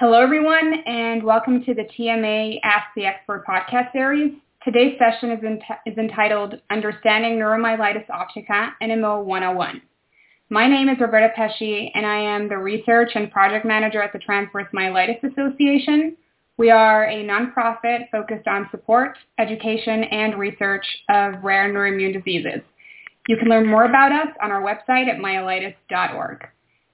Hello, everyone, and welcome to the TMA Ask the Expert podcast series. Today's session is, is entitled Understanding Neuromyelitis Optica, NMO 101. My name is Roberta Pesci, and I am the Research and Project Manager at the Transverse Myelitis Association. We are a nonprofit focused on support, education, and research of rare neuroimmune diseases. You can learn more about us on our website at myelitis.org.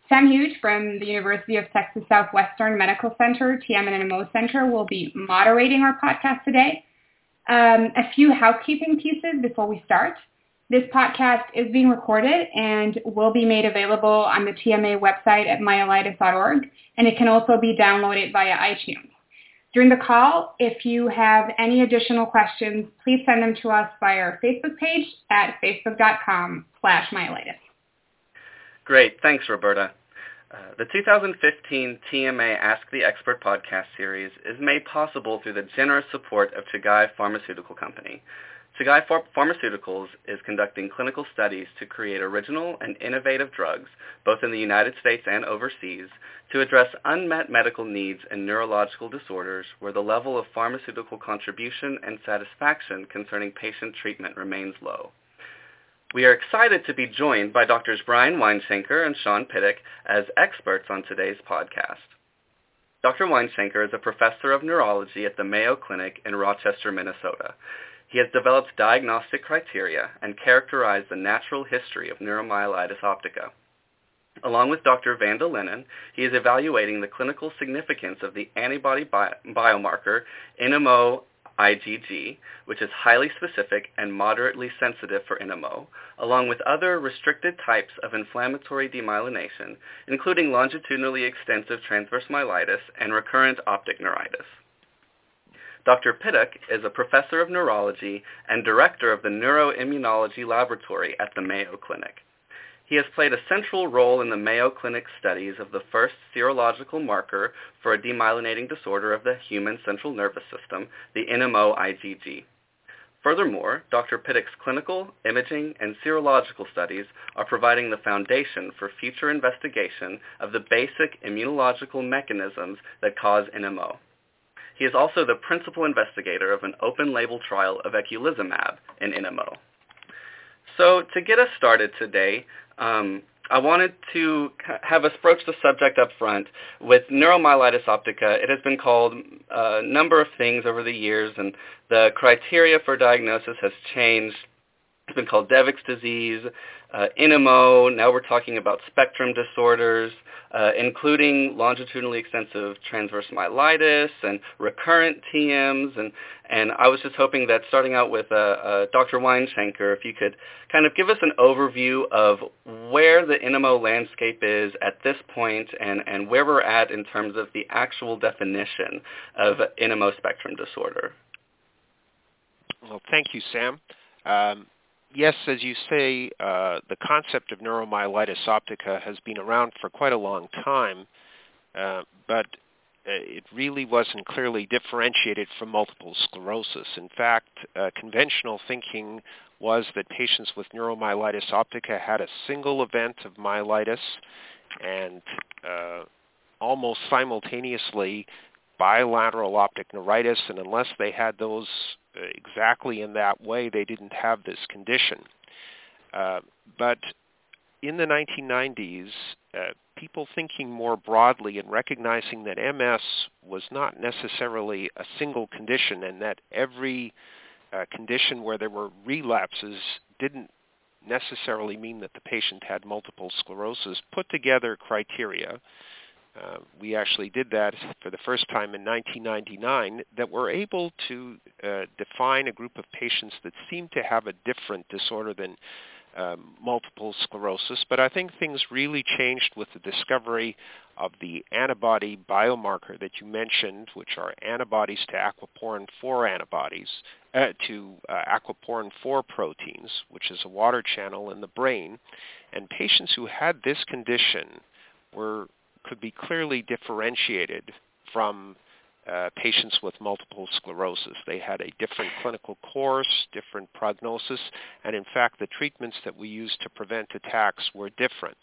Sam Huge from the University of Texas Southwestern Medical Center, TM&NMO Center, will be moderating our podcast today. Um, a few housekeeping pieces before we start. This podcast is being recorded and will be made available on the TMA website at myelitis.org, and it can also be downloaded via iTunes. During the call, if you have any additional questions, please send them to us via our Facebook page at facebook.com slash myelitis. Great. Thanks, Roberta. Uh, the 2015 TMA Ask the Expert podcast series is made possible through the generous support of Chugai Pharmaceutical Company. Chugai Pharmaceuticals is conducting clinical studies to create original and innovative drugs, both in the United States and overseas, to address unmet medical needs in neurological disorders where the level of pharmaceutical contribution and satisfaction concerning patient treatment remains low. We are excited to be joined by Drs. Brian Weinshenker and Sean Pittock as experts on today's podcast. Dr. Weinshenker is a professor of neurology at the Mayo Clinic in Rochester, Minnesota. He has developed diagnostic criteria and characterized the natural history of neuromyelitis optica. Along with Dr. Vanda Lennon, he is evaluating the clinical significance of the antibody bi- biomarker NMO IgG, which is highly specific and moderately sensitive for NMO, along with other restricted types of inflammatory demyelination, including longitudinally extensive transverse myelitis and recurrent optic neuritis. Dr. Pittock is a professor of neurology and director of the neuroimmunology laboratory at the Mayo Clinic. He has played a central role in the Mayo Clinic studies of the first serological marker for a demyelinating disorder of the human central nervous system, the NMO-IgG. Furthermore, Dr. Pittock's clinical, imaging, and serological studies are providing the foundation for future investigation of the basic immunological mechanisms that cause NMO. He is also the principal investigator of an open-label trial of eculizumab in NMO. So to get us started today, um, I wanted to have us broach the subject up front with neuromyelitis optica. It has been called a number of things over the years, and the criteria for diagnosis has changed. It's been called Devic's disease, uh, NMO. Now we're talking about spectrum disorders, uh, including longitudinally extensive transverse myelitis and recurrent TMs. And, and I was just hoping that starting out with uh, uh, Dr. Weinshenker, if you could kind of give us an overview of where the NMO landscape is at this point and, and where we're at in terms of the actual definition of NMO spectrum disorder. Well, thank you, Sam. Um, yes, as you say, uh, the concept of neuromyelitis optica has been around for quite a long time, uh, but uh, it really wasn't clearly differentiated from multiple sclerosis. In fact, uh, conventional thinking was that patients with neuromyelitis optica had a single event of myelitis and uh, almost simultaneously bilateral optic neuritis, and unless they had those exactly in that way, they didn't have this condition. Uh, but in the 1990s, uh, people thinking more broadly and recognizing that MS was not necessarily a single condition and that every uh, condition where there were relapses didn't necessarily mean that the patient had multiple sclerosis, put together criteria uh, we actually did that for the first time in 1999, that were able to uh, define a group of patients that seemed to have a different disorder than um, multiple sclerosis. But I think things really changed with the discovery of the antibody biomarker that you mentioned, which are antibodies to aquaporin 4 antibodies, uh, to uh, aquaporin 4 proteins, which is a water channel in the brain. And patients who had this condition were could be clearly differentiated from uh, patients with multiple sclerosis. They had a different clinical course, different prognosis, and in fact the treatments that we used to prevent attacks were different.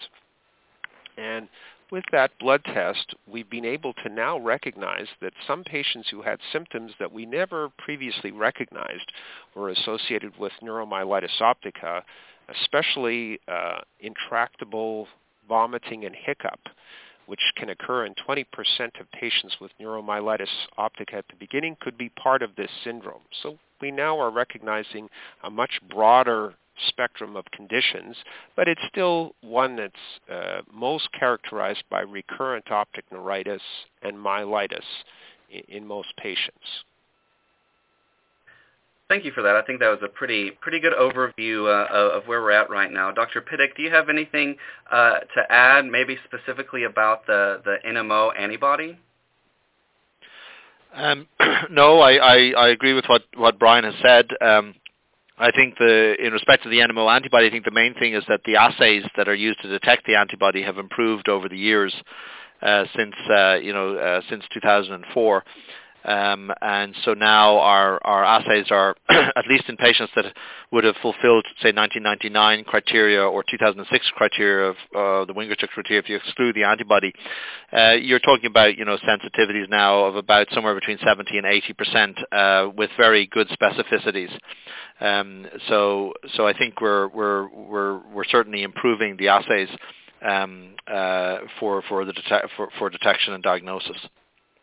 And with that blood test, we've been able to now recognize that some patients who had symptoms that we never previously recognized were associated with neuromyelitis optica, especially uh, intractable vomiting and hiccup, which can occur in 20% of patients with neuromyelitis optica at the beginning, could be part of this syndrome. So we now are recognizing a much broader spectrum of conditions, but it's still one that's uh, most characterized by recurrent optic neuritis and myelitis in, in most patients. Thank you for that. I think that was a pretty pretty good overview uh, of where we're at right now. Dr. Pittock, do you have anything uh, to add, maybe specifically about the, the NMO antibody? Um, no, I, I, I, agree with what, what Brian has said. Um, I think the in respect to the NMO antibody, I think the main thing is that the assays that are used to detect the antibody have improved over the years uh, since uh, you know uh, since 2004. Um, and so now our, our assays are, at least in patients that would have fulfilled, say, 1999 criteria or 2006 criteria of uh, the Wingerchuk criteria, if you exclude the antibody, uh, you're talking about, you know, sensitivities now of about somewhere between 70 and 80 percent uh, with very good specificities. Um, so, so I think we're we're we're we're certainly improving the assays um, uh, for for the dete- for, for detection and diagnosis.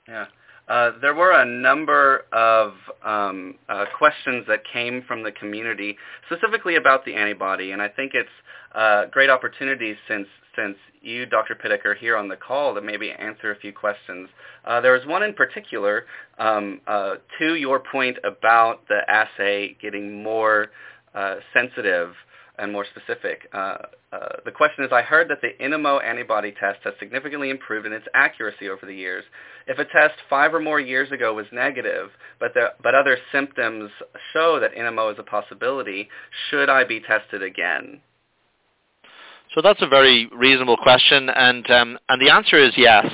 Yeah. Uh, there were a number of um, uh, questions that came from the community, specifically about the antibody, and I think it's a uh, great opportunity since since you, Dr. Pittock, are here on the call to maybe answer a few questions. Uh, there was one in particular um, uh, to your point about the assay getting more sensitive and more specific. Uh, uh, the question is, I heard that the NMO antibody test has significantly improved in its accuracy over the years. If a test five or more years ago was negative, but, the, but other symptoms show that NMO is a possibility, should I be tested again? So that's a very reasonable question, and um, and the answer is yes.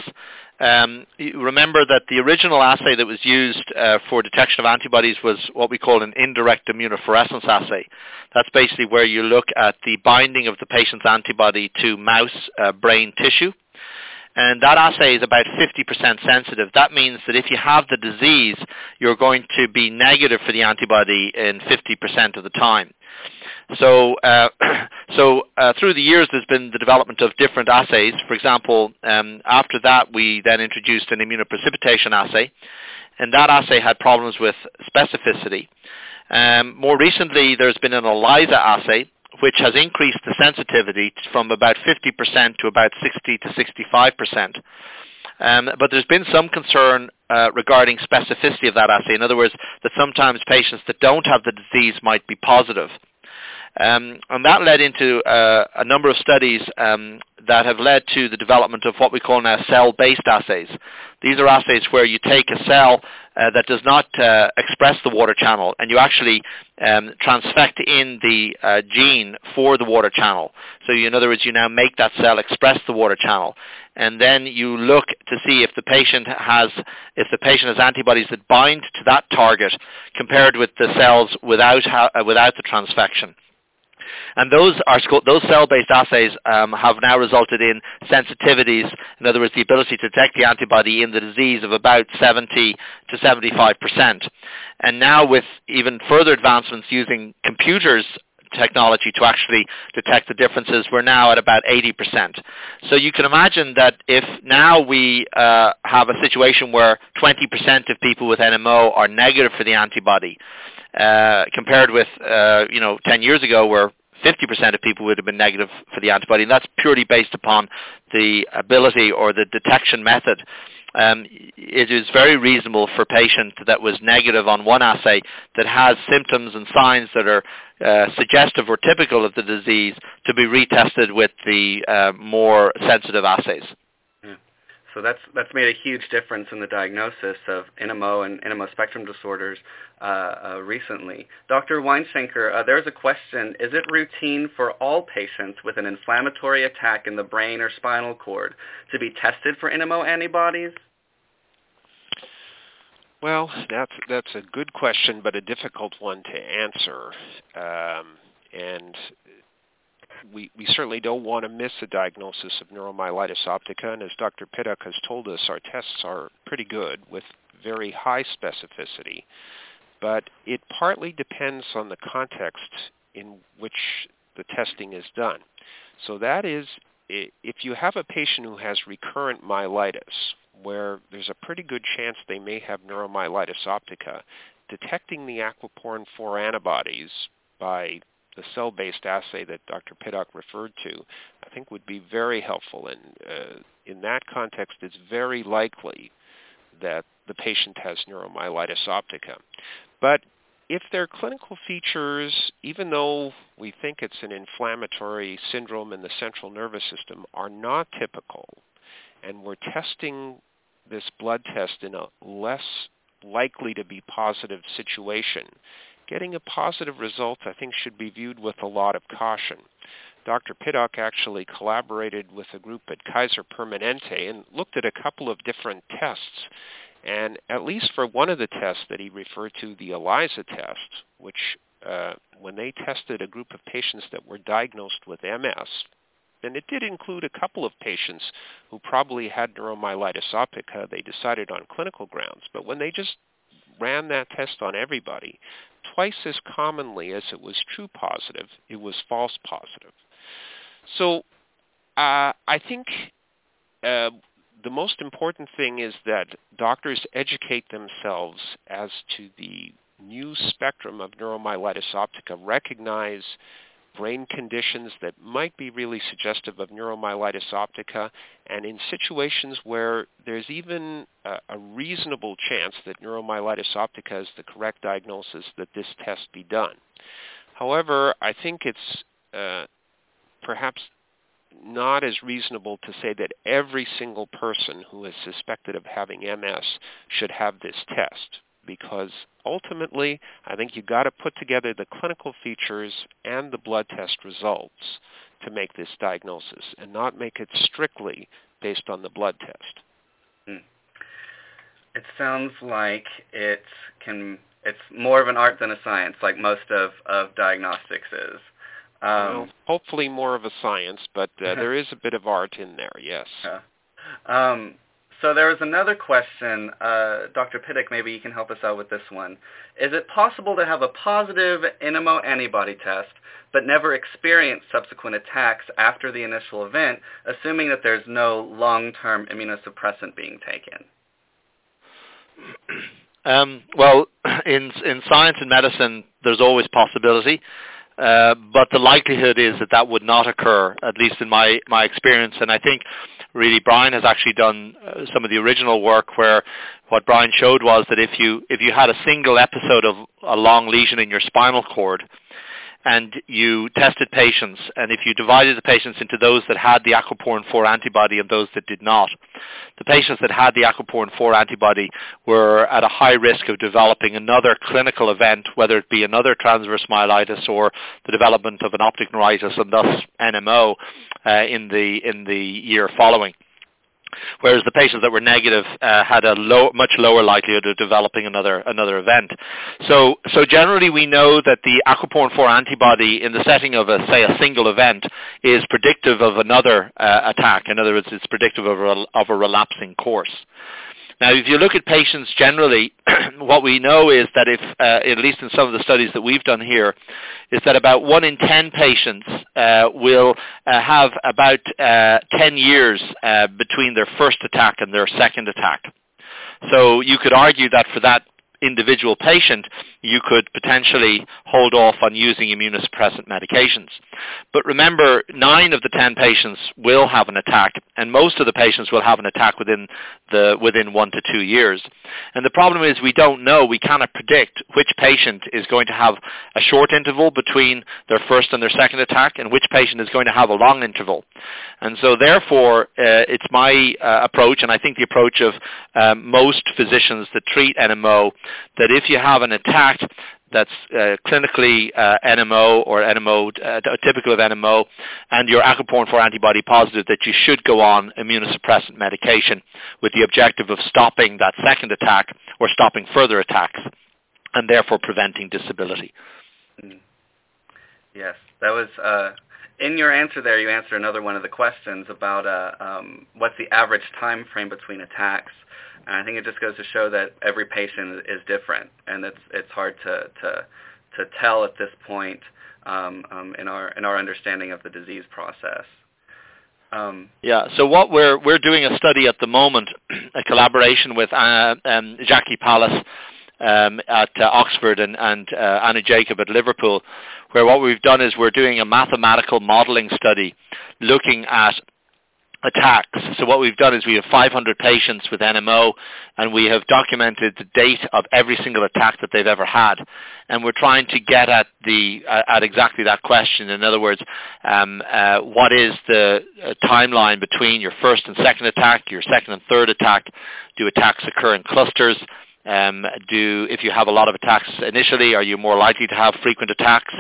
Um, remember that the original assay that was used uh, for detection of antibodies was what we call an indirect immunofluorescence assay. That's basically where you look at the binding of the patient's antibody to mouse uh, brain tissue. And that assay is about 50% sensitive. That means that if you have the disease, you're going to be negative for the antibody in 50% of the time. So, uh, so uh, through the years, there's been the development of different assays. For example, um, after that, we then introduced an immunoprecipitation assay, and that assay had problems with specificity. Um, more recently, there's been an ELISA assay, which has increased the sensitivity from about 50% to about 60 to 65%. Um, but there's been some concern uh, regarding specificity of that assay. In other words, that sometimes patients that don't have the disease might be positive. Um, and that led into uh, a number of studies um, that have led to the development of what we call now cell-based assays. These are assays where you take a cell uh, that does not uh, express the water channel and you actually um, transfect in the uh, gene for the water channel. So you, in other words, you now make that cell express the water channel. And then you look to see if the patient has if the patient has antibodies that bind to that target compared with the cells without ha- uh, without the transfection. And those are those cell-based assays um, have now resulted in sensitivities, in other words, the ability to detect the antibody in the disease of about 70 to 75 percent. And now with even further advancements using computers technology to actually detect the differences, we're now at about 80%. So you can imagine that if now we uh, have a situation where 20% of people with NMO are negative for the antibody, uh, compared with, uh, you know, 10 years ago where 50% of people would have been negative for the antibody, and that's purely based upon the ability or the detection method. Um, it is very reasonable for a patient that was negative on one assay that has symptoms and signs that are uh, suggestive or typical of the disease to be retested with the uh, more sensitive assays. So that's that's made a huge difference in the diagnosis of NMO and NMO spectrum disorders uh, uh, recently. Dr. Weinshenker, uh, there's a question: Is it routine for all patients with an inflammatory attack in the brain or spinal cord to be tested for NMO antibodies? Well, that's that's a good question, but a difficult one to answer. Um, and we, we certainly don't want to miss a diagnosis of neuromyelitis optica, and as Dr. Pittock has told us, our tests are pretty good with very high specificity. But it partly depends on the context in which the testing is done. So that is, if you have a patient who has recurrent myelitis, where there's a pretty good chance they may have neuromyelitis optica, detecting the aquaporin 4 antibodies by the cell-based assay that Dr. Pittock referred to, I think would be very helpful. And uh, in that context, it's very likely that the patient has neuromyelitis optica. But if their clinical features, even though we think it's an inflammatory syndrome in the central nervous system, are not typical, and we're testing this blood test in a less likely to be positive situation, getting a positive result I think should be viewed with a lot of caution. Dr. Pittock actually collaborated with a group at Kaiser Permanente and looked at a couple of different tests. And at least for one of the tests that he referred to, the ELISA test, which uh, when they tested a group of patients that were diagnosed with MS, and it did include a couple of patients who probably had neuromyelitis optica, they decided on clinical grounds. But when they just ran that test on everybody, twice as commonly as it was true positive, it was false positive. So uh, I think uh, the most important thing is that doctors educate themselves as to the new spectrum of neuromyelitis optica, recognize brain conditions that might be really suggestive of neuromyelitis optica, and in situations where there's even a, a, reasonable chance that neuromyelitis optica is the correct diagnosis, that this test be done. However, I think it's uh, perhaps not as reasonable to say that every single person who is suspected of having MS should have this test because ultimately I think you've got to put together the clinical features and the blood test results to make this diagnosis and not make it strictly based on the blood test. Hmm. It sounds like it can it's more of an art than a science like most of, of diagnostics is. Um, well, hopefully more of a science, but uh, there is a bit of art in there, yes. Yeah. Um, so there was another question. Uh, Dr. Pittock, maybe you can help us out with this one. Is it possible to have a positive NMO antibody test but never experience subsequent attacks after the initial event, assuming that there's no long-term immunosuppressant being taken? Um, well, in in science and medicine, there's always possibility. Uh, but the likelihood is that that would not occur, at least in my, my experience. And I think really Brian has actually done uh, some of the original work where what Brian showed was that if you, if you had a single episode of a long lesion in your spinal cord, and you tested patients, and if you divided the patients into those that had the aquaporin 4 antibody and those that did not, the patients that had the aquaporin 4 antibody were at a high risk of developing another clinical event, whether it be another transverse myelitis or the development of an optic neuritis and thus NMO uh, in the in the year following whereas the patients that were negative uh, had a low, much lower likelihood of developing another another event. So, so generally we know that the aquaporin 4 antibody in the setting of a say a single event is predictive of another uh, attack. In other words, it's predictive of a, of a relapsing course. Now, if you look at patients generally, what we know is that if, uh, at least in some of the studies that we've done here, is that about 1 in 10 patients uh, will uh, have about uh, 10 years uh, between their first attack and their second attack. So you could argue that for that individual patient, you could potentially hold off on using immunosuppressant medications. But remember, nine of the ten patients will have an attack, and most of the patients will have an attack within the within one to two years. And the problem is we don't know, we cannot predict which patient is going to have a short interval between their first and their second attack, and which patient is going to have a long interval. And so therefore, uh, it's my uh, approach, and I think the approach of um, most physicians that treat NMO, that if you have an attack that's uh, clinically uh, NMO or NMO, uh, typical of NMO, and you're aquaporin 4 antibody positive, that you should go on immunosuppressant medication with the objective of stopping that second attack or stopping further attacks, and therefore preventing disability. Mm. Yes, that was uh, in your answer there, you answer another one of the questions about uh, um, what's the average time frame between attacks. And I think it just goes to show that every patient is different, and it's it's hard to to to tell at this point um, um, in our in our understanding of the disease process. Um, yeah. So what we're we're doing a study at the moment, a collaboration with uh, um, Jackie Palace um, at uh, Oxford and, and uh, Anu Jacob at Liverpool, where what we've done is we're doing a mathematical modelling study looking at attacks. So what we've done is we have 500 patients with NMO and we have documented the date of every single attack that they've ever had. And we're trying to get at the uh, at exactly that question. In other words, um, uh, what is the uh, timeline between your first and second attack, your second and third attack? Do attacks occur in clusters? Um, do if you have a lot of attacks initially, are you more likely to have frequent attacks?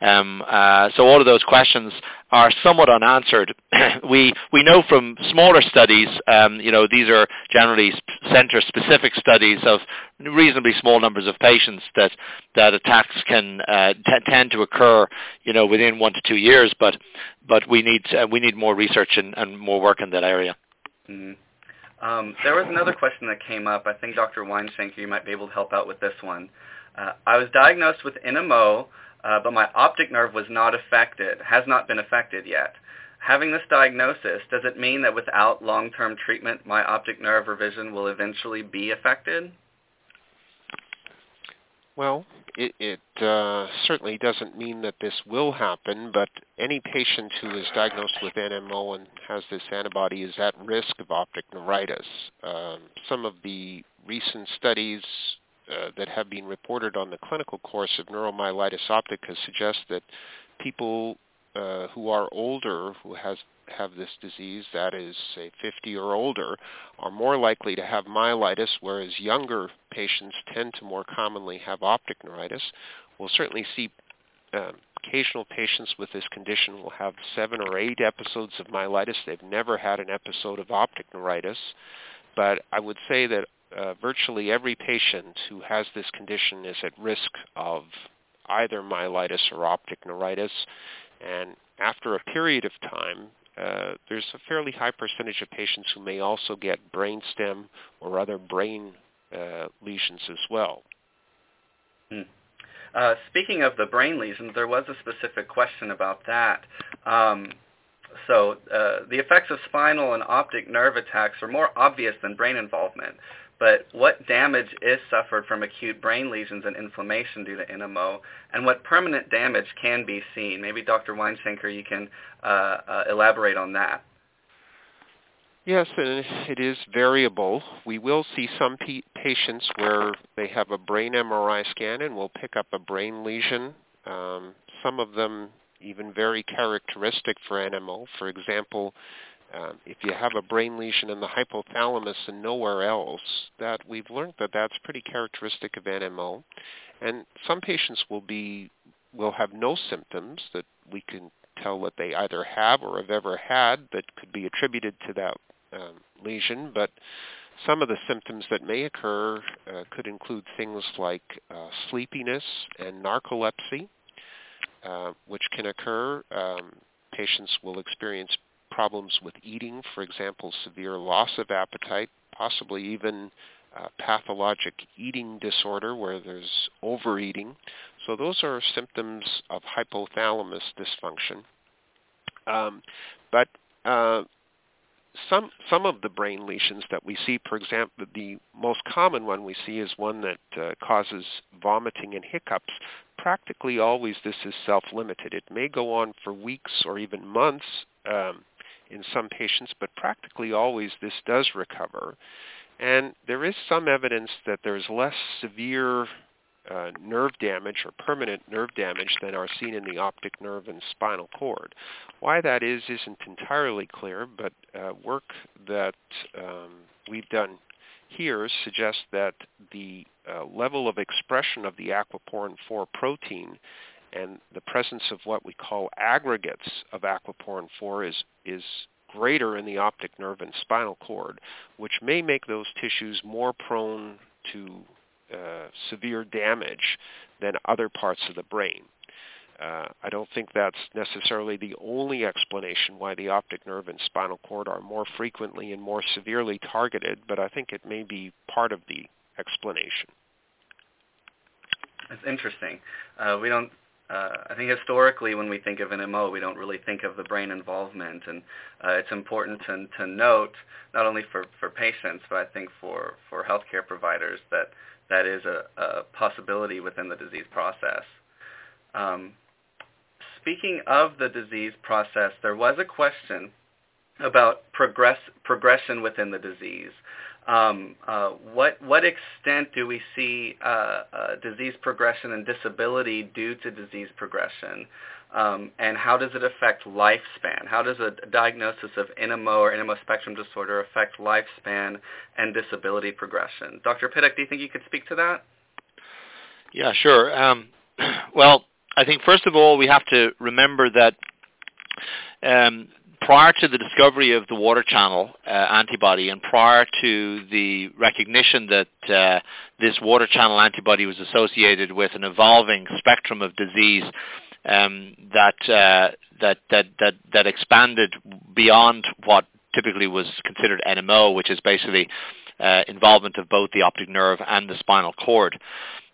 Um, uh, so all of those questions are somewhat unanswered. we we know from smaller studies, um, you know, these are generally center-specific studies of reasonably small numbers of patients that that attacks can uh, t- tend to occur, you know, within one to two years. But but we need uh, we need more research and, and more work in that area. Mm-hmm. Um, there was another question that came up. I think Dr. Weinshenker, you might be able to help out with this one. Uh, I was diagnosed with NMO, uh, but my optic nerve was not affected, has not been affected yet. Having this diagnosis, does it mean that without long-term treatment, my optic nerve or vision will eventually be affected? Well, it, it uh, certainly doesn't mean that this will happen, but any patient who is diagnosed with NMO and has this antibody is at risk of optic neuritis. Um, some of the recent studies uh, that have been reported on the clinical course of neuromyelitis optica suggest that people uh, who are older, who has have this disease, that is, say, 50 or older, are more likely to have myelitis, whereas younger patients tend to more commonly have optic neuritis. We'll certainly see um, occasional patients with this condition will have seven or eight episodes of myelitis. They've never had an episode of optic neuritis. But I would say that uh, virtually every patient who has this condition is at risk of either myelitis or optic neuritis. And after a period of time, uh, there's a fairly high percentage of patients who may also get brainstem or other brain uh, lesions as well. Hmm. Uh, speaking of the brain lesions, there was a specific question about that. Um, so uh, the effects of spinal and optic nerve attacks are more obvious than brain involvement. But what damage is suffered from acute brain lesions and inflammation due to NMO, and what permanent damage can be seen? Maybe Dr. Weinshenker, you can uh, uh, elaborate on that. Yes, and it is variable. We will see some patients where they have a brain MRI scan and will pick up a brain lesion. Um, some of them even very characteristic for NMO. For example, um, if you have a brain lesion in the hypothalamus and nowhere else, that we've learned that that's pretty characteristic of NMO. And some patients will be will have no symptoms that we can tell that they either have or have ever had that could be attributed to that um, lesion, but some of the symptoms that may occur uh, could include things like uh, sleepiness and narcolepsy, uh, which can occur. Um, patients will experience problems with eating, for example, severe loss of appetite, possibly even uh, pathologic eating disorder where there's overeating. So those are symptoms of hypothalamus dysfunction. Um, but uh, some some of the brain lesions that we see, for example, the most common one we see is one that uh, causes vomiting and hiccups. Practically always, this is self-limited. It may go on for weeks or even months. Um, in some patients, but practically always this does recover. And there is some evidence that there's less severe uh, nerve damage or permanent nerve damage than are seen in the optic nerve and spinal cord. Why that is isn't entirely clear, but uh, work that um, we've done here suggests that the uh, level of expression of the aquaporin 4 protein and the presence of what we call aggregates of aquaporin 4 is, is greater in the optic nerve and spinal cord, which may make those tissues more prone to uh, severe damage than other parts of the brain. Uh, I don't think that's necessarily the only explanation why the optic nerve and spinal cord are more frequently and more severely targeted, but I think it may be part of the explanation. It's interesting. Uh, we don't. Uh, I think historically, when we think of NMO, we don't really think of the brain involvement, and uh, it's important to, to note not only for, for patients, but I think for for healthcare providers that that is a, a possibility within the disease process. Um, speaking of the disease process, there was a question about progress, progression within the disease. Um, uh, what what extent do we see uh, uh, disease progression and disability due to disease progression, um, and how does it affect lifespan? How does a diagnosis of NMO or NMO spectrum disorder affect lifespan and disability progression? Dr. Pittock, do you think you could speak to that? Yeah, sure. Um, well, I think first of all we have to remember that um, prior to the discovery of the water channel uh, antibody and prior to the recognition that uh, this water channel antibody was associated with an evolving spectrum of disease um, that, uh, that, that, that, that expanded beyond what typically was considered NMO, which is basically uh, involvement of both the optic nerve and the spinal cord.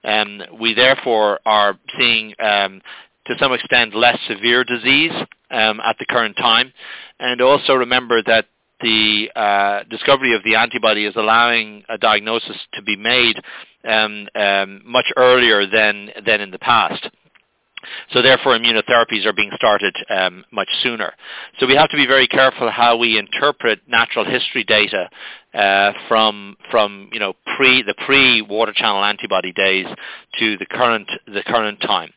Um, we therefore are seeing um, to some extent less severe disease um, at the current time. And also remember that the uh, discovery of the antibody is allowing a diagnosis to be made um, um, much earlier than, than in the past. So therefore immunotherapies are being started um, much sooner. So we have to be very careful how we interpret natural history data uh, from from you know pre the pre water channel antibody days to the current the current time.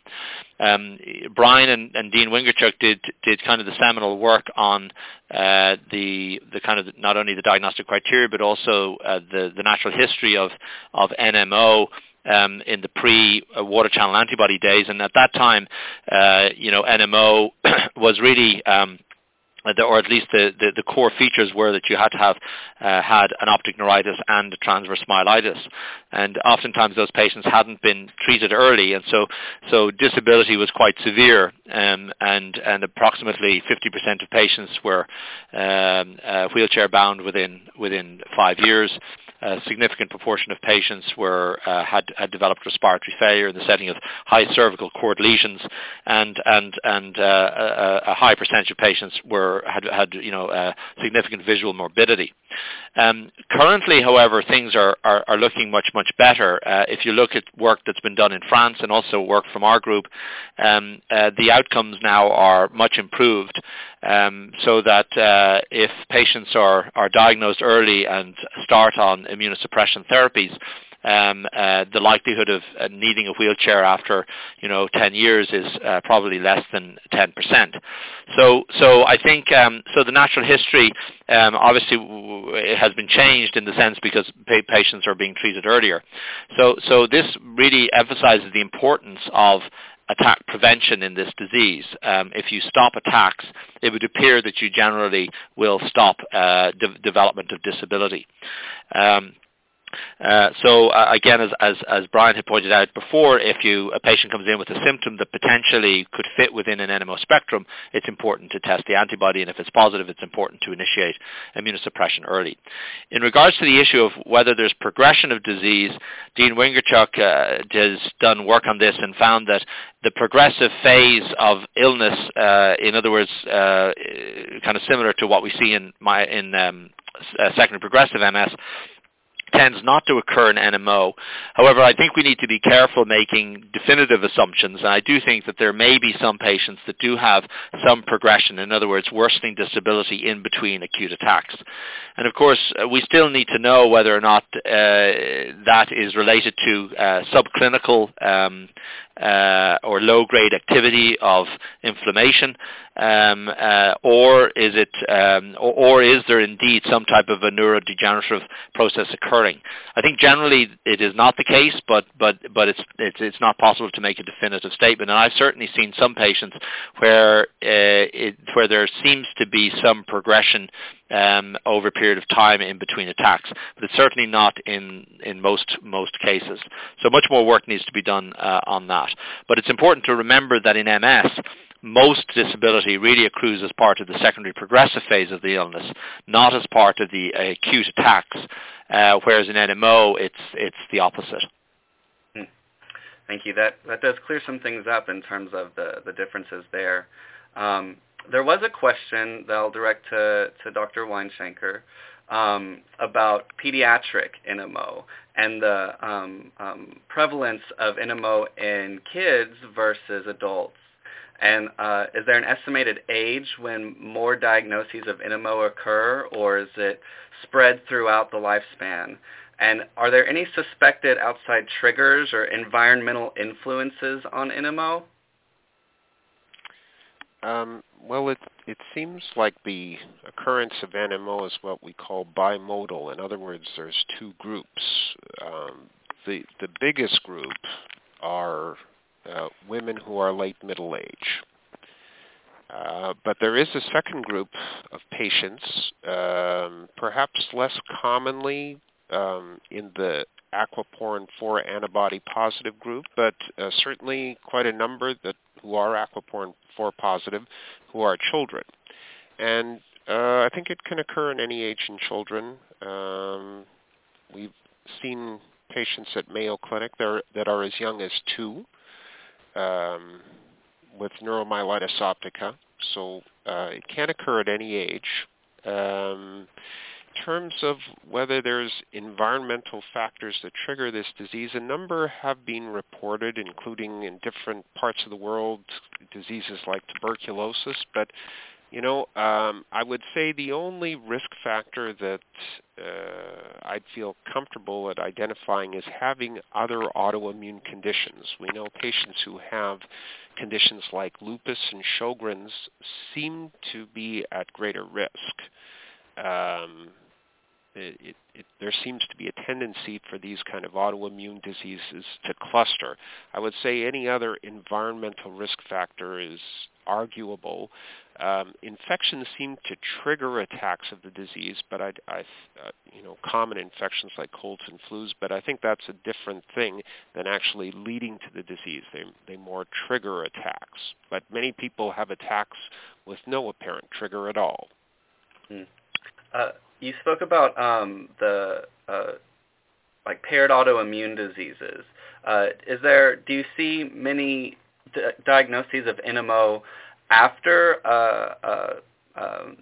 Um, Brian and, and, Dean Wingerchuk did did kind of the seminal work on uh, the the kind of not only the diagnostic criteria but also uh, the the natural history of of NMO um, in the pre-water channel antibody days, and at that time, uh, you know, NMO was really um, or at least the, the, the, core features were that you had to have uh, had an optic neuritis and a transverse myelitis. And oftentimes those patients hadn't been treated early, and so, so disability was quite severe, um, and, and approximately 50% of patients were um, uh, wheelchair bound within, within five years a significant proportion of patients were uh, had had developed respiratory failure in the setting of high cervical cord lesions, and and and uh, a, high percentage of patients were had had you know uh, significant visual morbidity. Um, currently, however, things are, are, are looking much much better. Uh, if you look at work that's been done in France and also work from our group, um, uh, the outcomes now are much improved. Um, so that uh, if patients are, are diagnosed early and start on immunosuppression therapies, um, uh, the likelihood of uh, needing a wheelchair after you know 10 years is uh, probably less than 10%. So, so I think um, so. The natural history um, obviously it has been changed in the sense because pa- patients are being treated earlier. So, so this really emphasizes the importance of attack prevention in this disease. Um, if you stop attacks, it would appear that you generally will stop uh, de- development of disability. Um, uh, so uh, again, as, as, as Brian had pointed out before, if you a patient comes in with a symptom that potentially could fit within an NMO spectrum, it's important to test the antibody, and if it's positive, it's important to initiate immunosuppression early. In regards to the issue of whether there's progression of disease, Dean Wingerchuk uh, has done work on this and found that the progressive phase of illness, uh, in other words, uh, kind of similar to what we see in my in um, secondary progressive MS, tends not to occur in NMO. However, I think we need to be careful making definitive assumptions, and I do think that there may be some patients that do have some progression, in other words, worsening disability in between acute attacks. And of course, uh, we still need to know whether or not uh, that is related to uh, subclinical um, uh, or low-grade activity of inflammation, um, uh, or is it, um, or, or, is there indeed some type of a neurodegenerative process occurring? I think generally it is not the case, but but but it's it's, it's not possible to make a definitive statement. And I've certainly seen some patients where uh, it, where there seems to be some progression um, over a period of time in between attacks, but it's certainly not in, in most, most cases. So much more work needs to be done uh, on that. But it's important to remember that in MS, most disability really accrues as part of the secondary progressive phase of the illness, not as part of the acute attacks, uh, whereas in NMO it's, it's the opposite. Hmm. Thank you. That, that does clear some things up in terms of the, the differences there. Um, there was a question that I'll direct to, to Dr. Weinshenker um, about pediatric NMO and the um, um, prevalence of NMO in kids versus adults. And uh, is there an estimated age when more diagnoses of NMO occur, or is it spread throughout the lifespan? And are there any suspected outside triggers or environmental influences on NMO? Um, well, it it seems like the occurrence of NMO is what we call bimodal. In other words, there's two groups. Um, the the biggest group are uh, women who are late middle age. Uh, but there is a second group of patients, um, perhaps less commonly um, in the aquaporin 4 antibody positive group, but uh, certainly quite a number that who are aquaporin 4 positive who are children. And uh, I think it can occur in any age in children. Um, we've seen patients at Mayo Clinic that are, that are as young as two um, with neuromyelitis optica. So uh, it can occur at any age. Um, terms of whether there's environmental factors that trigger this disease, a number have been reported, including in different parts of the world, diseases like tuberculosis. But you know, um, I would say the only risk factor that uh, I'd feel comfortable at identifying is having other autoimmune conditions. We know patients who have conditions like lupus and Sjogren's seem to be at greater risk. Um, it, it, it, there seems to be a tendency for these kind of autoimmune diseases to cluster. I would say any other environmental risk factor is arguable. Um, infections seem to trigger attacks of the disease, but I, I uh, you know, common infections like colds and flus. But I think that's a different thing than actually leading to the disease. They they more trigger attacks. But many people have attacks with no apparent trigger at all. Hmm. Uh, you spoke about um, the uh, like paired autoimmune diseases. Uh, is there? Do you see many d- diagnoses of NMO after uh, uh, um,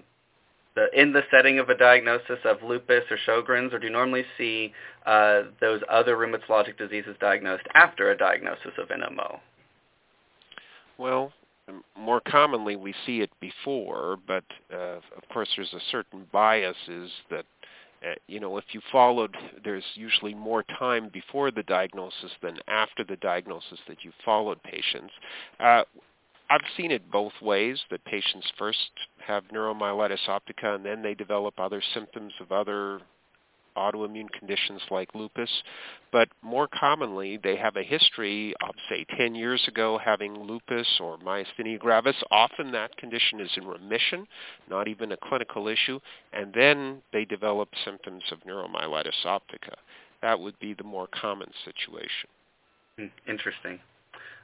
the, in the setting of a diagnosis of lupus or Sjogren's, or do you normally see uh, those other rheumatologic diseases diagnosed after a diagnosis of NMO? Well, more commonly we see it before, but uh, of course there's a certain biases that uh, you know if you followed there's usually more time before the diagnosis than after the diagnosis that you followed patients. Uh, I've seen it both ways that patients first have neuromyelitis optica and then they develop other symptoms of other autoimmune conditions like lupus, but more commonly they have a history of, say, 10 years ago having lupus or myasthenia gravis. Often that condition is in remission, not even a clinical issue, and then they develop symptoms of neuromyelitis optica. That would be the more common situation. Hmm, interesting.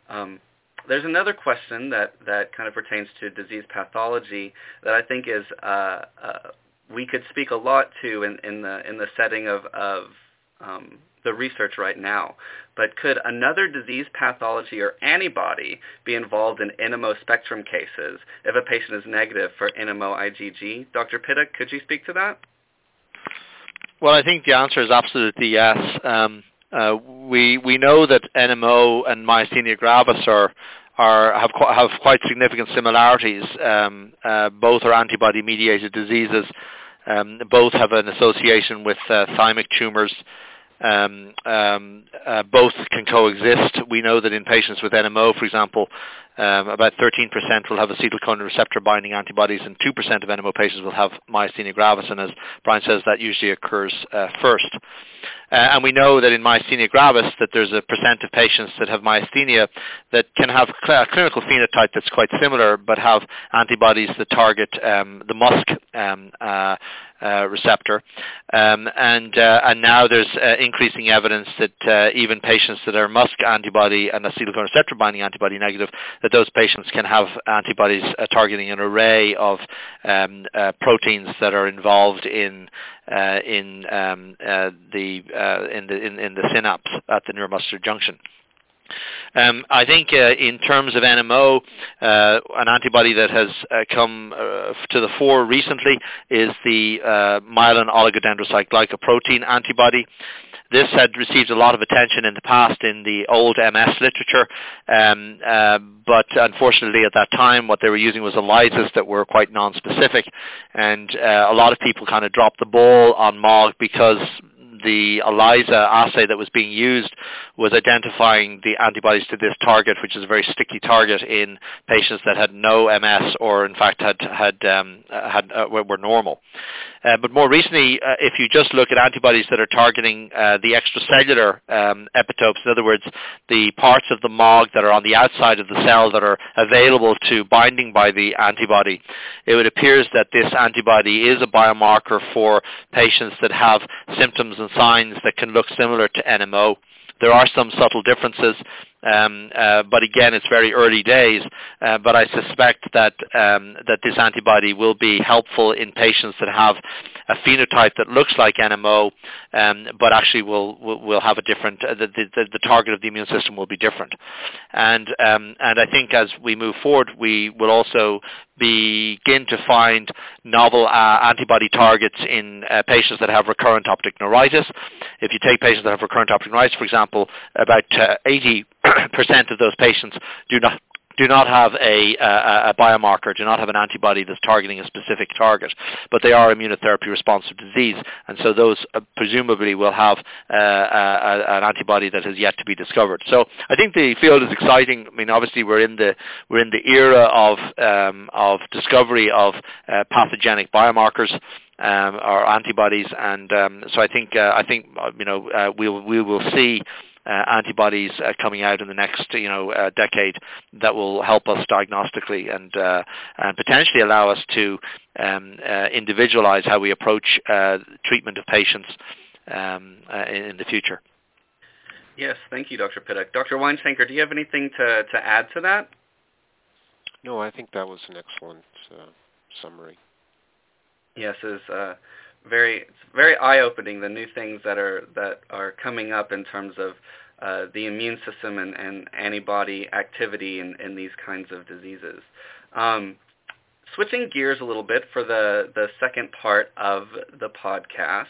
Um, there's another question that, that kind of pertains to disease pathology that I think is uh, uh, we could speak a lot to in, in the in the setting of, of um, the research right now. But could another disease pathology or antibody be involved in NMO spectrum cases if a patient is negative for NMO IgG? Dr. Pittock, could you speak to that? Well, I think the answer is absolutely yes. Um, uh, we we know that NMO and myasthenia gravis are are have have quite significant similarities. Um, uh, both are antibody-mediated diseases. Um, both have an association with uh, thymic tumors. Um, um, uh, both can coexist. We know that in patients with NMO, for example, um, about 13% will have acetylcholine receptor binding antibodies and 2% of NMO patients will have myasthenia gravis. And as Brian says, that usually occurs uh, first. Uh, and we know that in myasthenia gravis that there's a percent of patients that have myasthenia that can have a clinical phenotype that's quite similar but have antibodies that target um, the MuSK um, uh, receptor. Um, and, uh, and now there's uh, increasing evidence that uh, even patients that are MuSK antibody and acetylcholine receptor binding antibody negative, that those patients can have antibodies uh, targeting an array of um, uh, proteins that are involved in in um, the in the in, in the synapse at the neuromuscular junction. Um, I think uh, in terms of NMO, uh, an antibody that has uh, come uh, to the fore recently is the uh, myelin oligodendrocyte glycoprotein antibody. This had received a lot of attention in the past in the old MS literature, um, uh, but unfortunately at that time what they were using was ELISAs that were quite non-specific, and a lot of people kind of dropped the ball on MOG because the ELISA assay that was being used was identifying the antibodies to this target, which is a very sticky target in patients that had no MS or in fact had had um, had uh, were normal. Uh, but more recently, uh, if you just look at antibodies that are targeting uh, the extracellular um, epitopes, in other words, the parts of the MOG that are on the outside of the cell that are available to binding by the antibody, it would appears that this antibody is a biomarker for patients that have symptoms and signs that can look similar to NMO. There are some subtle differences, um, uh, but again, it's very early days. Uh, but I suspect that um, that this antibody will be helpful in patients that have a phenotype that looks like NMO, um, but actually will, will, have a different. Uh, the, the, the, target of the immune system will be different. And um, and I think as we move forward, we will also begin to find novel uh, antibody targets in uh, patients that have recurrent optic neuritis. If you take patients that have recurrent optic neuritis, for example, about uh, 80 percent of those patients do not do not have a, a, a, biomarker, do not have an antibody that's targeting a specific target, but they are immunotherapy responsive disease, and so those uh, presumably will have uh, a, an antibody that has yet to be discovered. So I think the field is exciting. I mean, obviously we're in the we're in the era of um, of discovery of uh, pathogenic biomarkers. Um, or antibodies, and um, so I think uh, I think uh, you know uh, we we will see antibodies uh, coming out in the next you know uh, decade that will help us diagnostically and and potentially allow us to um, individualize how we approach treatment of patients um, in, in the future. Yes, thank you, Dr. Pittock. Dr. Weinshenker, do you have anything to, to add to that? No, I think that was an excellent uh, summary. Yes, is uh, very it's very eye-opening the new things that are that are coming up in terms of uh, the immune system and, and antibody activity in, in these kinds of diseases. Um, switching gears a little bit for the, the second part of the podcast,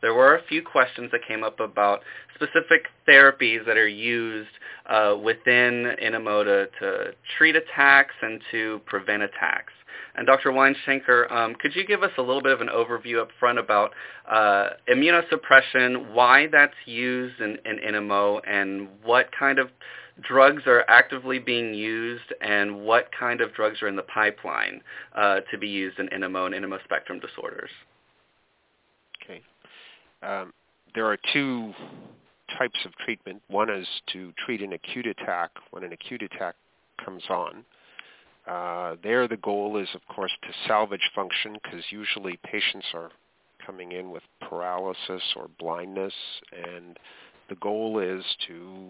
there were a few questions that came up about specific therapies that are used uh, within to, to treat attacks and to prevent attacks. And Dr. Weinshenker, um, could you give us a little bit of an overview up front about uh, immunosuppression, why that's used in, in NMO, and what kind of drugs are actively being used, and what kind of drugs are in the pipeline uh, to be used in NMO and NMO spectrum disorders? Okay. Um, there are two types of treatment. One is to treat an acute attack when an acute attack comes on. Uh, there the goal is, of course, to salvage function because usually patients are coming in with paralysis or blindness, and the goal is to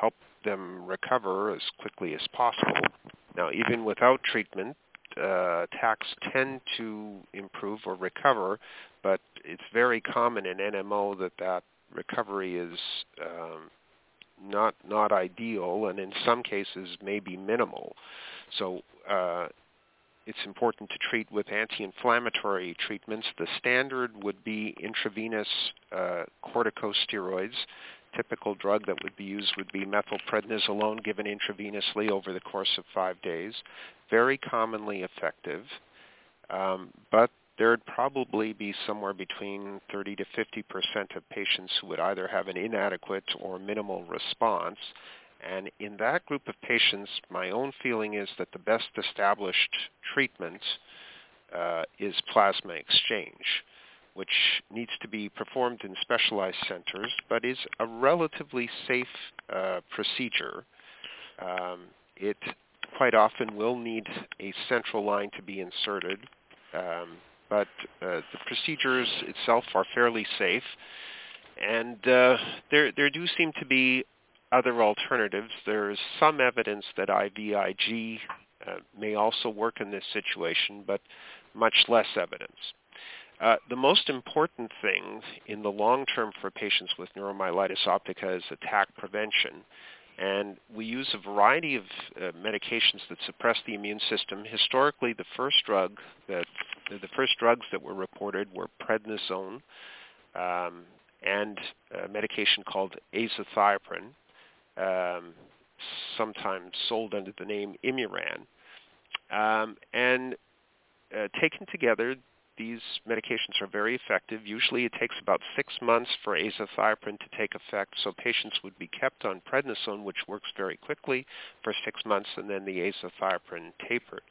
help them recover as quickly as possible. Now, even without treatment, uh, attacks tend to improve or recover, but it's very common in NMO that that recovery is um, not not ideal, and in some cases may be minimal. So uh, it's important to treat with anti-inflammatory treatments. The standard would be intravenous uh, corticosteroids. Typical drug that would be used would be methylprednisolone given intravenously over the course of five days. Very commonly effective, um, but there would probably be somewhere between 30 to 50 percent of patients who would either have an inadequate or minimal response. And in that group of patients, my own feeling is that the best established treatment uh, is plasma exchange. which needs to be performed in specialized centers, but is a relatively safe uh, procedure. Um, it quite often will need a central line to be inserted, um, but uh, the procedures itself are fairly safe, and uh, there there do seem to be other alternatives. There's some evidence that IVIG uh, may also work in this situation, but much less evidence. Uh, the most important thing in the long term for patients with neuromyelitis optica is attack prevention. And we use a variety of uh, medications that suppress the immune system. Historically, the first drug that the first drugs that were reported were prednisone um, and a medication called azathioprine, um, sometimes sold under the name Imuran. Um, and uh, taken together, these medications are very effective. Usually it takes about six months for azathioprine to take effect, so patients would be kept on prednisone, which works very quickly for six months, and then the azathioprine tapered.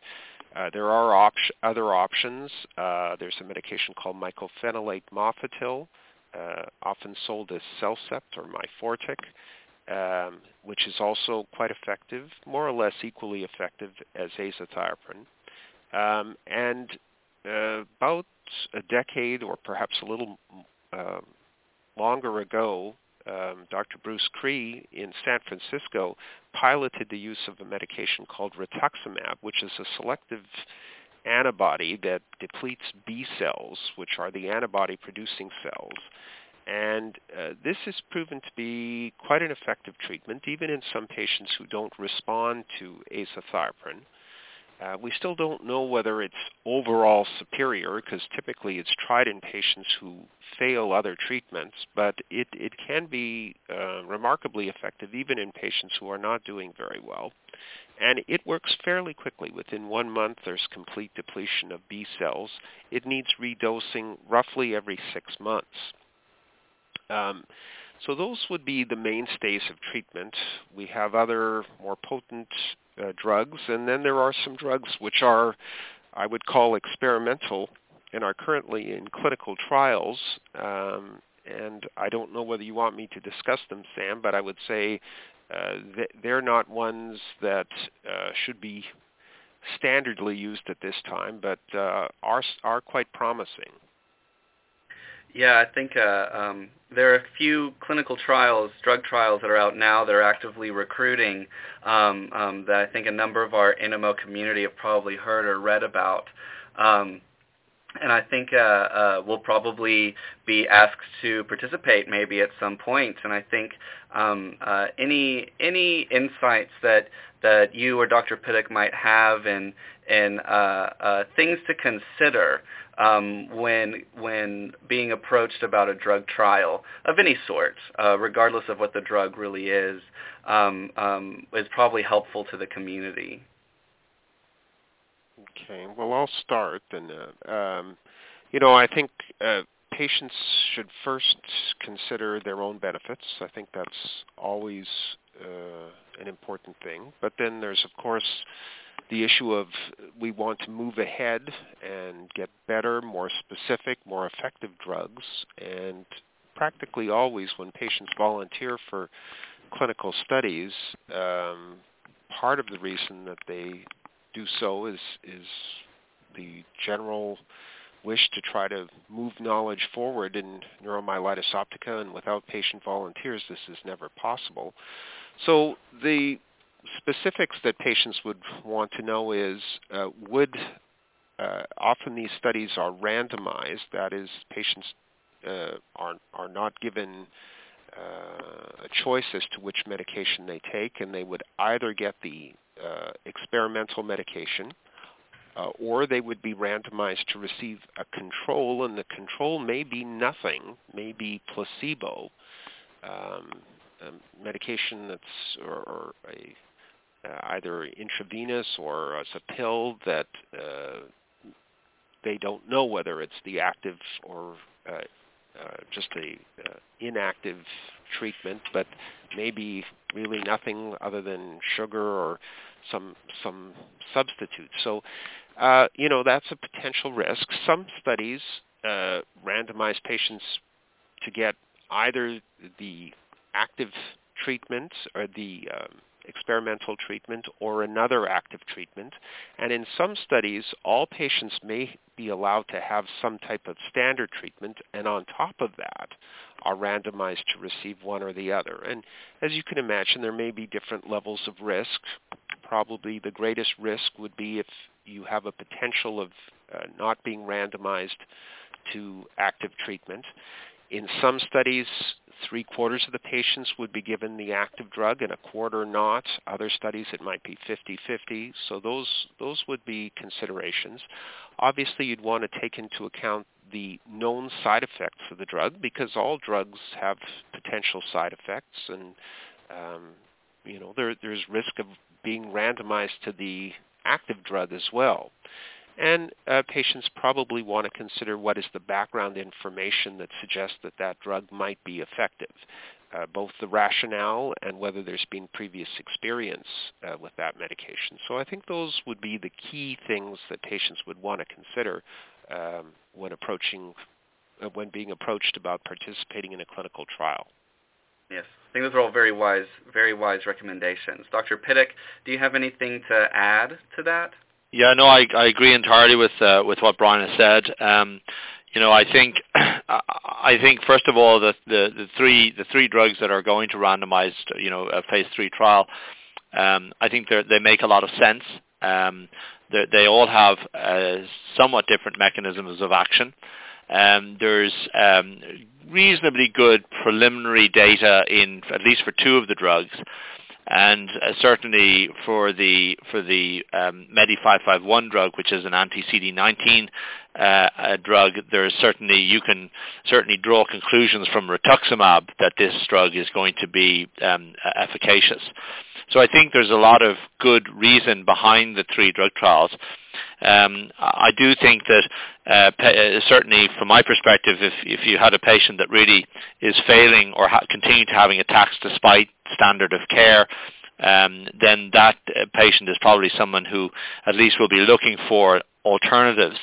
Uh, there are op- other options. Uh, there's a medication called mycophenolate mofetil, uh, often sold as Cellcept or Myfortic, um, which is also quite effective, more or less equally effective as azathioprine. Um, and uh, about a decade or perhaps a little uh, longer ago, um, Dr. Bruce Cree in San Francisco piloted the use of a medication called rituximab, which is a selective antibody that depletes B cells, which are the antibody-producing cells. And uh, this is proven to be quite an effective treatment, even in some patients who don't respond to azathioprine. Uh, we still don't know whether it's overall superior because typically it's tried in patients who fail other treatments, but it, it can be uh, remarkably effective even in patients who are not doing very well. And it works fairly quickly. Within one month, there's complete depletion of B cells. It needs redosing roughly every six months. Um, so those would be the mainstays of treatment. We have other more potent uh, drugs, and then there are some drugs which are, I would call experimental, and are currently in clinical trials. Um, and I don't know whether you want me to discuss them, Sam, but I would say uh, they're not ones that uh, should be standardly used at this time, but uh, are are quite promising. Yeah, I think uh, um, there are a few clinical trials, drug trials that are out now that are actively recruiting um, um, that I think a number of our NMO community have probably heard or read about. Um, and I think uh, uh, we'll probably be asked to participate maybe at some point. And I think um, uh, any any insights that that you or Dr. Pittock might have and and uh, uh, things to consider um, when when being approached about a drug trial of any sort, uh, regardless of what the drug really is, um, um, is probably helpful to the community. Okay, well, I'll start. And uh, um, you know, I think uh, patients should first consider their own benefits. I think that's always uh, an important thing. But then there's, of course, the issue of we want to move ahead and get better, more specific, more effective drugs. And practically always when patients volunteer for clinical studies, um, part of the reason that they do so is is the general wish to try to move knowledge forward in neuromyelitis optica, and without patient volunteers, this is never possible. So the specifics that patients would want to know is uh, would uh, often these studies are randomized, that is, patients uh, are are not given uh, a choice as to which medication they take, and they would either get the uh, experimental medication, uh, or they would be randomized to receive a control, and the control may be nothing, may be placebo, um, medication that's or, or a uh, either intravenous or as a pill that uh, they don't know whether it's the active or uh, uh, just a uh, inactive treatment, but maybe really nothing other than sugar or some some substitute. So, uh, you know, that's a potential risk. Some studies uh, randomize patients to get either the active treatment or the um, experimental treatment or another active treatment. And in some studies, all patients may be allowed to have some type of standard treatment, and on top of that, are randomized to receive one or the other. And as you can imagine, there may be different levels of risk. Probably the greatest risk would be if you have a potential of uh, not being randomized to active treatment. In some studies, three quarters of the patients would be given the active drug and a quarter not. Other studies it might be 50-50. So those those would be considerations. Obviously, you'd want to take into account the known side effects of the drug because all drugs have potential side effects, and um, you know there, there's risk of being randomized to the active drug as well. And uh, patients probably want to consider what is the background information that suggests that that drug might be effective, uh, both the rationale and whether there's been previous experience uh, with that medication. So I think those would be the key things that patients would want to consider um, when approaching, uh, when being approached about participating in a clinical trial. Yes, I think those are all very wise, very wise recommendations. Dr. Pittock, do you have anything to add to that? Yeah, no, I, I agree entirely with uh, with what Brian has said. Um, you know, I think I think first of all the, the the three the three drugs that are going to randomized, you know, a phase three trial, um, I think they they make a lot of sense. Um, they all have uh, somewhat different mechanisms of action. Um, there's um, reasonably good preliminary data in at least for two of the drugs and uh, certainly for the for the um, Medi 551 drug, which is an anti-CD19 uh, drug, there is certainly you can certainly draw conclusions from rituximab that this drug is going to be um, efficacious. So I think there's a lot of good reason behind the three drug trials. Um, I do think that uh, uh, certainly from my perspective, if, if you had a patient that really is failing or ha- continue to having attacks despite standard of care, um, then that uh, patient is probably someone who at least will be looking for alternatives.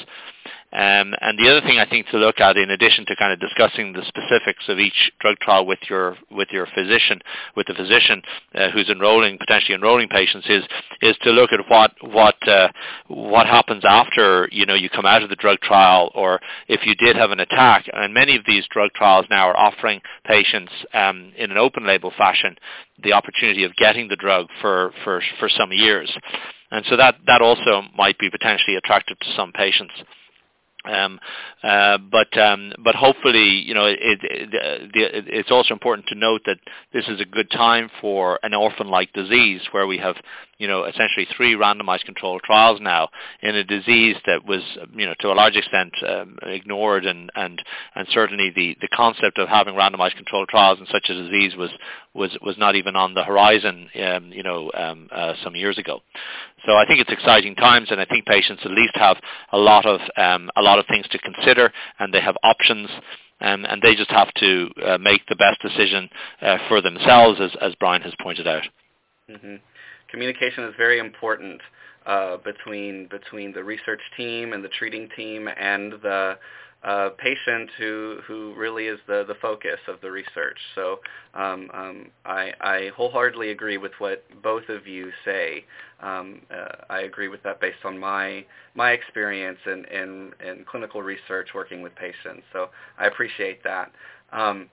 Um, and the other thing I think to look at, in addition to kind of discussing the specifics of each drug trial with your with your physician, with the physician uh, who's enrolling potentially enrolling patients, is is to look at what what uh, what happens after you know you come out of the drug trial, or if you did have an attack. And many of these drug trials now are offering patients um, in an open label fashion the opportunity of getting the drug for for for some years, and so that that also might be potentially attractive to some patients. Um, uh, but um, but hopefully, you know, it, it, it, it's also important to note that this is a good time for an orphan-like disease where we have, you know, essentially three randomized controlled trials now in a disease that was, you know, to a large extent um, ignored, and and and certainly the the concept of having randomized controlled trials in such a disease was was was not even on the horizon, um, you know, um, uh, some years ago. So I think it's exciting times, and I think patients at least have a lot of um, a lot of things to consider, and they have options, um, and they just have to uh, make the best decision uh, for themselves, as, as Brian has pointed out. Mm-hmm. Communication is very important uh, between between the research team and the treating team and the uh, patient who who really is the the focus of the research. So um, um, I, I wholeheartedly agree with what both of you say. Um, uh, I agree with that based on my my experience in, in, in clinical research working with patients. So I appreciate that. Um,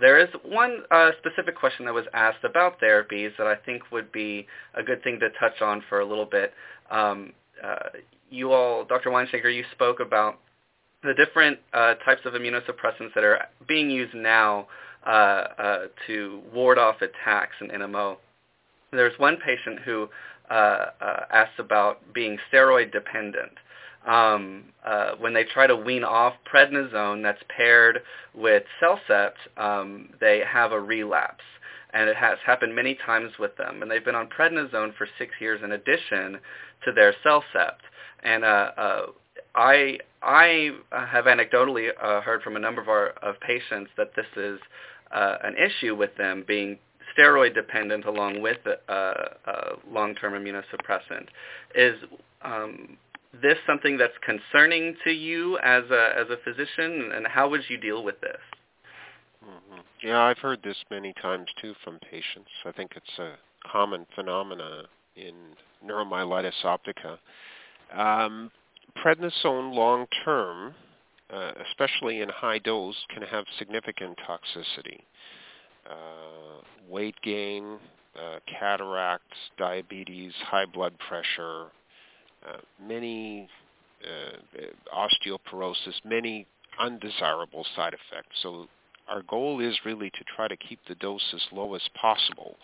there is one uh, specific question that was asked about therapies that I think would be a good thing to touch on for a little bit. Um, uh, you all, Dr. Weinshenker, you spoke about the different uh, types of immunosuppressants that are being used now uh, uh, to ward off attacks in NMO. There's one patient who uh, uh, asks about being steroid dependent. Um, uh, when they try to wean off prednisone that's paired with CellCept, um, they have a relapse. And it has happened many times with them. And they've been on prednisone for six years in addition to their CellCept. And uh, uh, I I have anecdotally uh, heard from a number of our of patients that this is uh, an issue with them being steroid dependent along with a, a long-term immunosuppressant. Is um, this something that's concerning to you as a as a physician, and how would you deal with this? Mm-hmm. Yeah, I've heard this many times too from patients. I think it's a common phenomena in neuromyelitis optica. Um, prednisone long term, uh, especially in high dose, can have significant toxicity. Uh, weight gain, uh, cataracts, diabetes, high blood pressure, uh, many uh, osteoporosis, many undesirable side effects. So our goal is really to try to keep the dose as low as possible.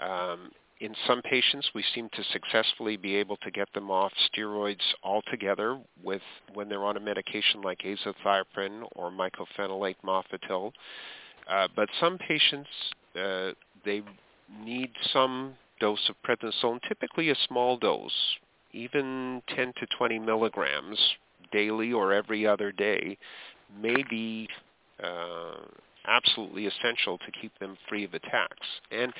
Um, in some patients, we seem to successfully be able to get them off steroids altogether with when they're on a medication like azathioprine or mycophenolate mofetil. Uh, but some patients, uh, they need some dose of prednisone, typically a small dose, even 10 to 20 milligrams daily or every other day, may be uh, absolutely essential to keep them free of attacks. And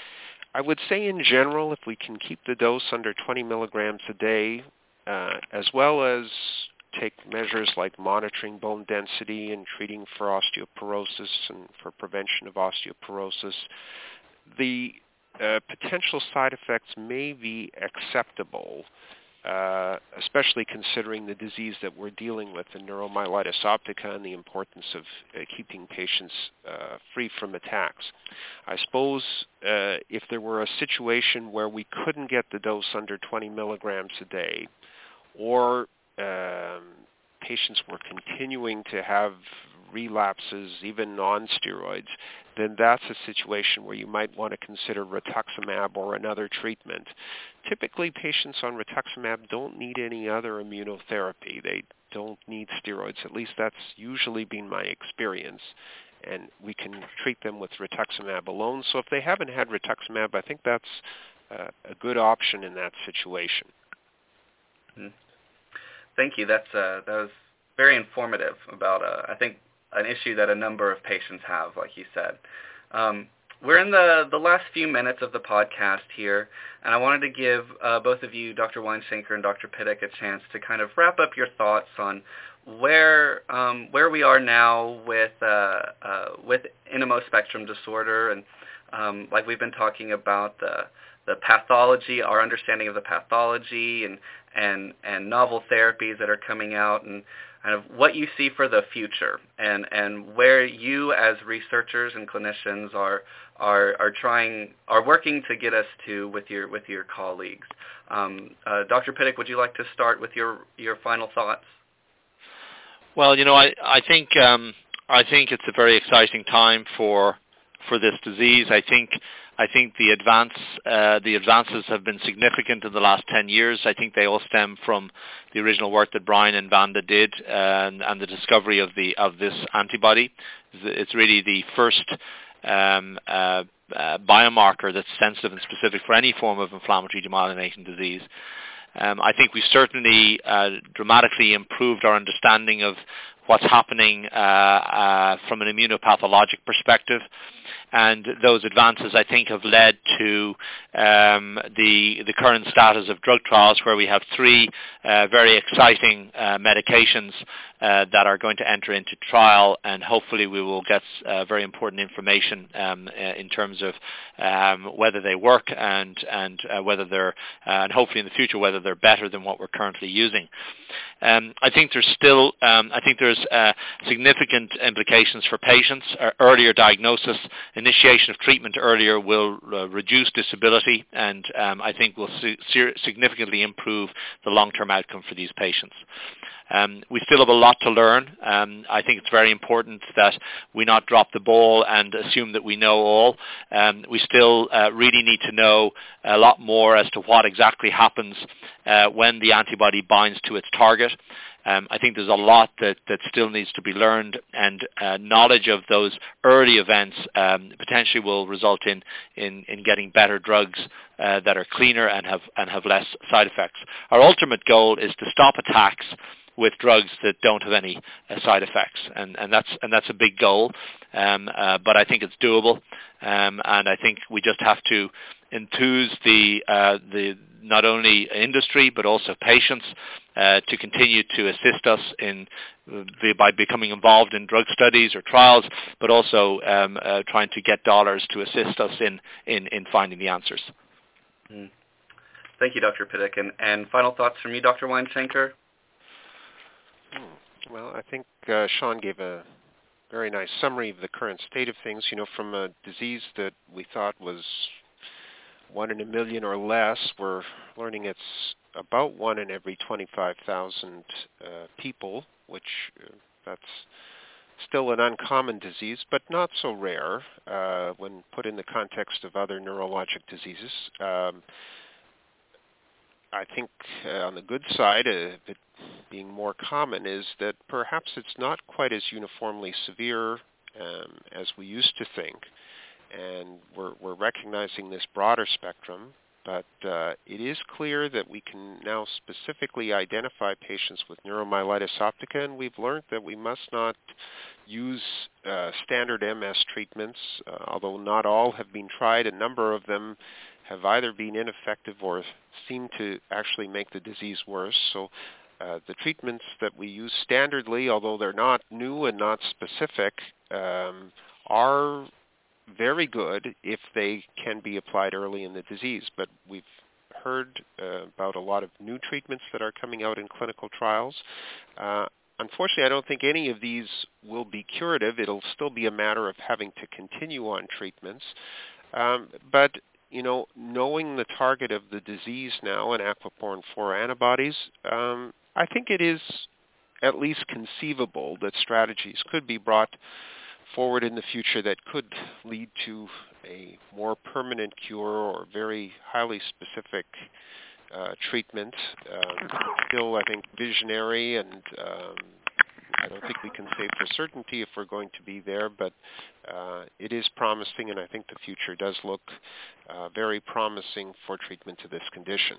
I would say in general, if we can keep the dose under 20 milligrams a day, uh, as well as take measures like monitoring bone density and treating for osteoporosis and for prevention of osteoporosis, the uh, potential side effects may be acceptable uh, especially considering the disease that we're dealing with, the neuromyelitis optica, and the importance of uh, keeping patients uh, free from attacks. I suppose uh, if there were a situation where we couldn't get the dose under 20 milligrams a day, or um, patients were continuing to have relapses, even non-steroids, then that's a situation where you might want to consider rituximab or another treatment. Typically, patients on rituximab don't need any other immunotherapy. They don't need steroids. At least that's usually been my experience. And we can treat them with rituximab alone. So if they haven't had rituximab, I think that's uh, a good option in that situation. Mm-hmm. Thank you. That's uh, that was very informative about uh, I think an issue that a number of patients have, like you said. Um, we're in the, the last few minutes of the podcast here, and I wanted to give uh, both of you, Dr. Weinshenker and Dr. Pittock, a chance to kind of wrap up your thoughts on where um, where we are now with uh, uh, with NMO spectrum disorder, and um, like we've been talking about the the pathology, our understanding of the pathology, and and and novel therapies that are coming out, and kind of what you see for the future and, and where you as researchers and clinicians are, are, are trying, are working to get us to with your, with your colleagues. Um, uh, Dr. Pittock, would you like to start with your, your final thoughts? Well, you know, I, I think, um, I think it's a very exciting time for, for this disease. I think I think the advance uh, the advances have been significant in the last 10 years. I think they all stem from the original work that Brian and Vanda did and, and the discovery of the of this antibody. It's really the first um, uh, uh, biomarker that's sensitive and specific for any form of inflammatory demyelinating disease. Um, I think we've certainly uh, dramatically improved our understanding of what's happening uh, uh, from an immunopathologic perspective and those advances I think have led to um, the the current status of drug trials where we have three uh, very exciting uh, medications uh, that are going to enter into trial and hopefully we will get uh, very important information um, uh, in terms of um, whether they work and and uh, whether they're and hopefully in the future whether they're better than what we're currently using. Um, I think there's still um, I think there's significant implications for patients. earlier diagnosis initiation of treatment earlier will uh, reduce disability and um, I think will significantly improve the long-term outcome for these patients. Um, we still have a lot to learn. Um, I think it's very important that we not drop the ball and assume that we know all. Um, we still uh, really need to know a lot more as to what exactly happens uh, when the antibody binds to its target. Um, I think there's a lot that, that still needs to be learned, and uh, knowledge of those early events um, potentially will result in, in, in getting better drugs uh, that are cleaner and have, and have less side effects. Our ultimate goal is to stop attacks with drugs that don't have any uh, side effects, and, and that's and that's a big goal, um, uh, but I think it's doable, um, and I think we just have to enthuse the uh, the not only industry but also patients uh, to continue to assist us in uh, by becoming involved in drug studies or trials, but also um, uh, trying to get dollars to assist us in, in, in finding the answers. Mm. Thank you, Dr. Pittock. And, and final thoughts from you, Dr. Weinshenker? Hmm. Well, I think uh, Sean gave a very nice summary of the current state of things. You know, from a disease that we thought was one in a million or less, we're learning it's about one in every 25,000 uh, people, which uh, that's still an uncommon disease, but not so rare uh, when put in the context of other neurologic diseases. Um, I think uh, on the good side of it being more common is that perhaps it's not quite as uniformly severe um, as we used to think, and we're, we're recognizing this broader spectrum. But uh, it is clear that we can now specifically identify patients with neuromyelitis optica, and we've learned that we must not use uh, standard MS treatments, uh, although not all have been tried. A number of them have either been ineffective or seem to actually make the disease worse. So uh, the treatments that we use standardly, although they're not new and not specific, um, are very good if they can be applied early in the disease. But we've heard uh, about a lot of new treatments that are coming out in clinical trials. Uh, unfortunately, I don't think any of these will be curative. It'll still be a matter of having to continue on treatments. Um, but you know, knowing the target of the disease now in aquaporin 4 antibodies, um, I think it is at least conceivable that strategies could be brought forward in the future that could lead to a more permanent cure or very highly specific uh, treatment. Um, still, I think, visionary and um, I don't think we can say for certainty if we're going to be there, but uh, it is promising, and I think the future does look uh, very promising for treatment to this condition.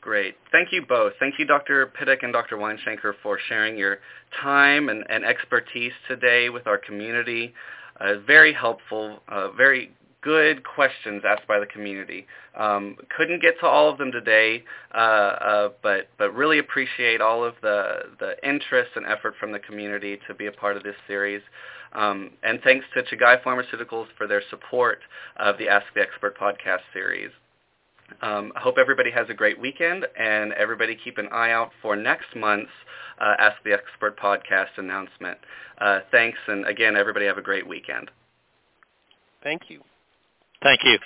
Great. Thank you both. Thank you, Dr. Pittock and Dr. Weinshenker, for sharing your time and, and expertise today with our community. Uh, very helpful, uh, very good questions asked by the community. Um, couldn't get to all of them today, uh, uh, but but really appreciate all of the the interest and effort from the community to be a part of this series. Um, and thanks to Chugai Pharmaceuticals for their support of the Ask the Expert podcast series. Um, I hope everybody has a great weekend, and everybody keep an eye out for next month's uh, Ask the Expert podcast announcement. Uh, thanks, and again, everybody have a great weekend. Thank you. Thank you.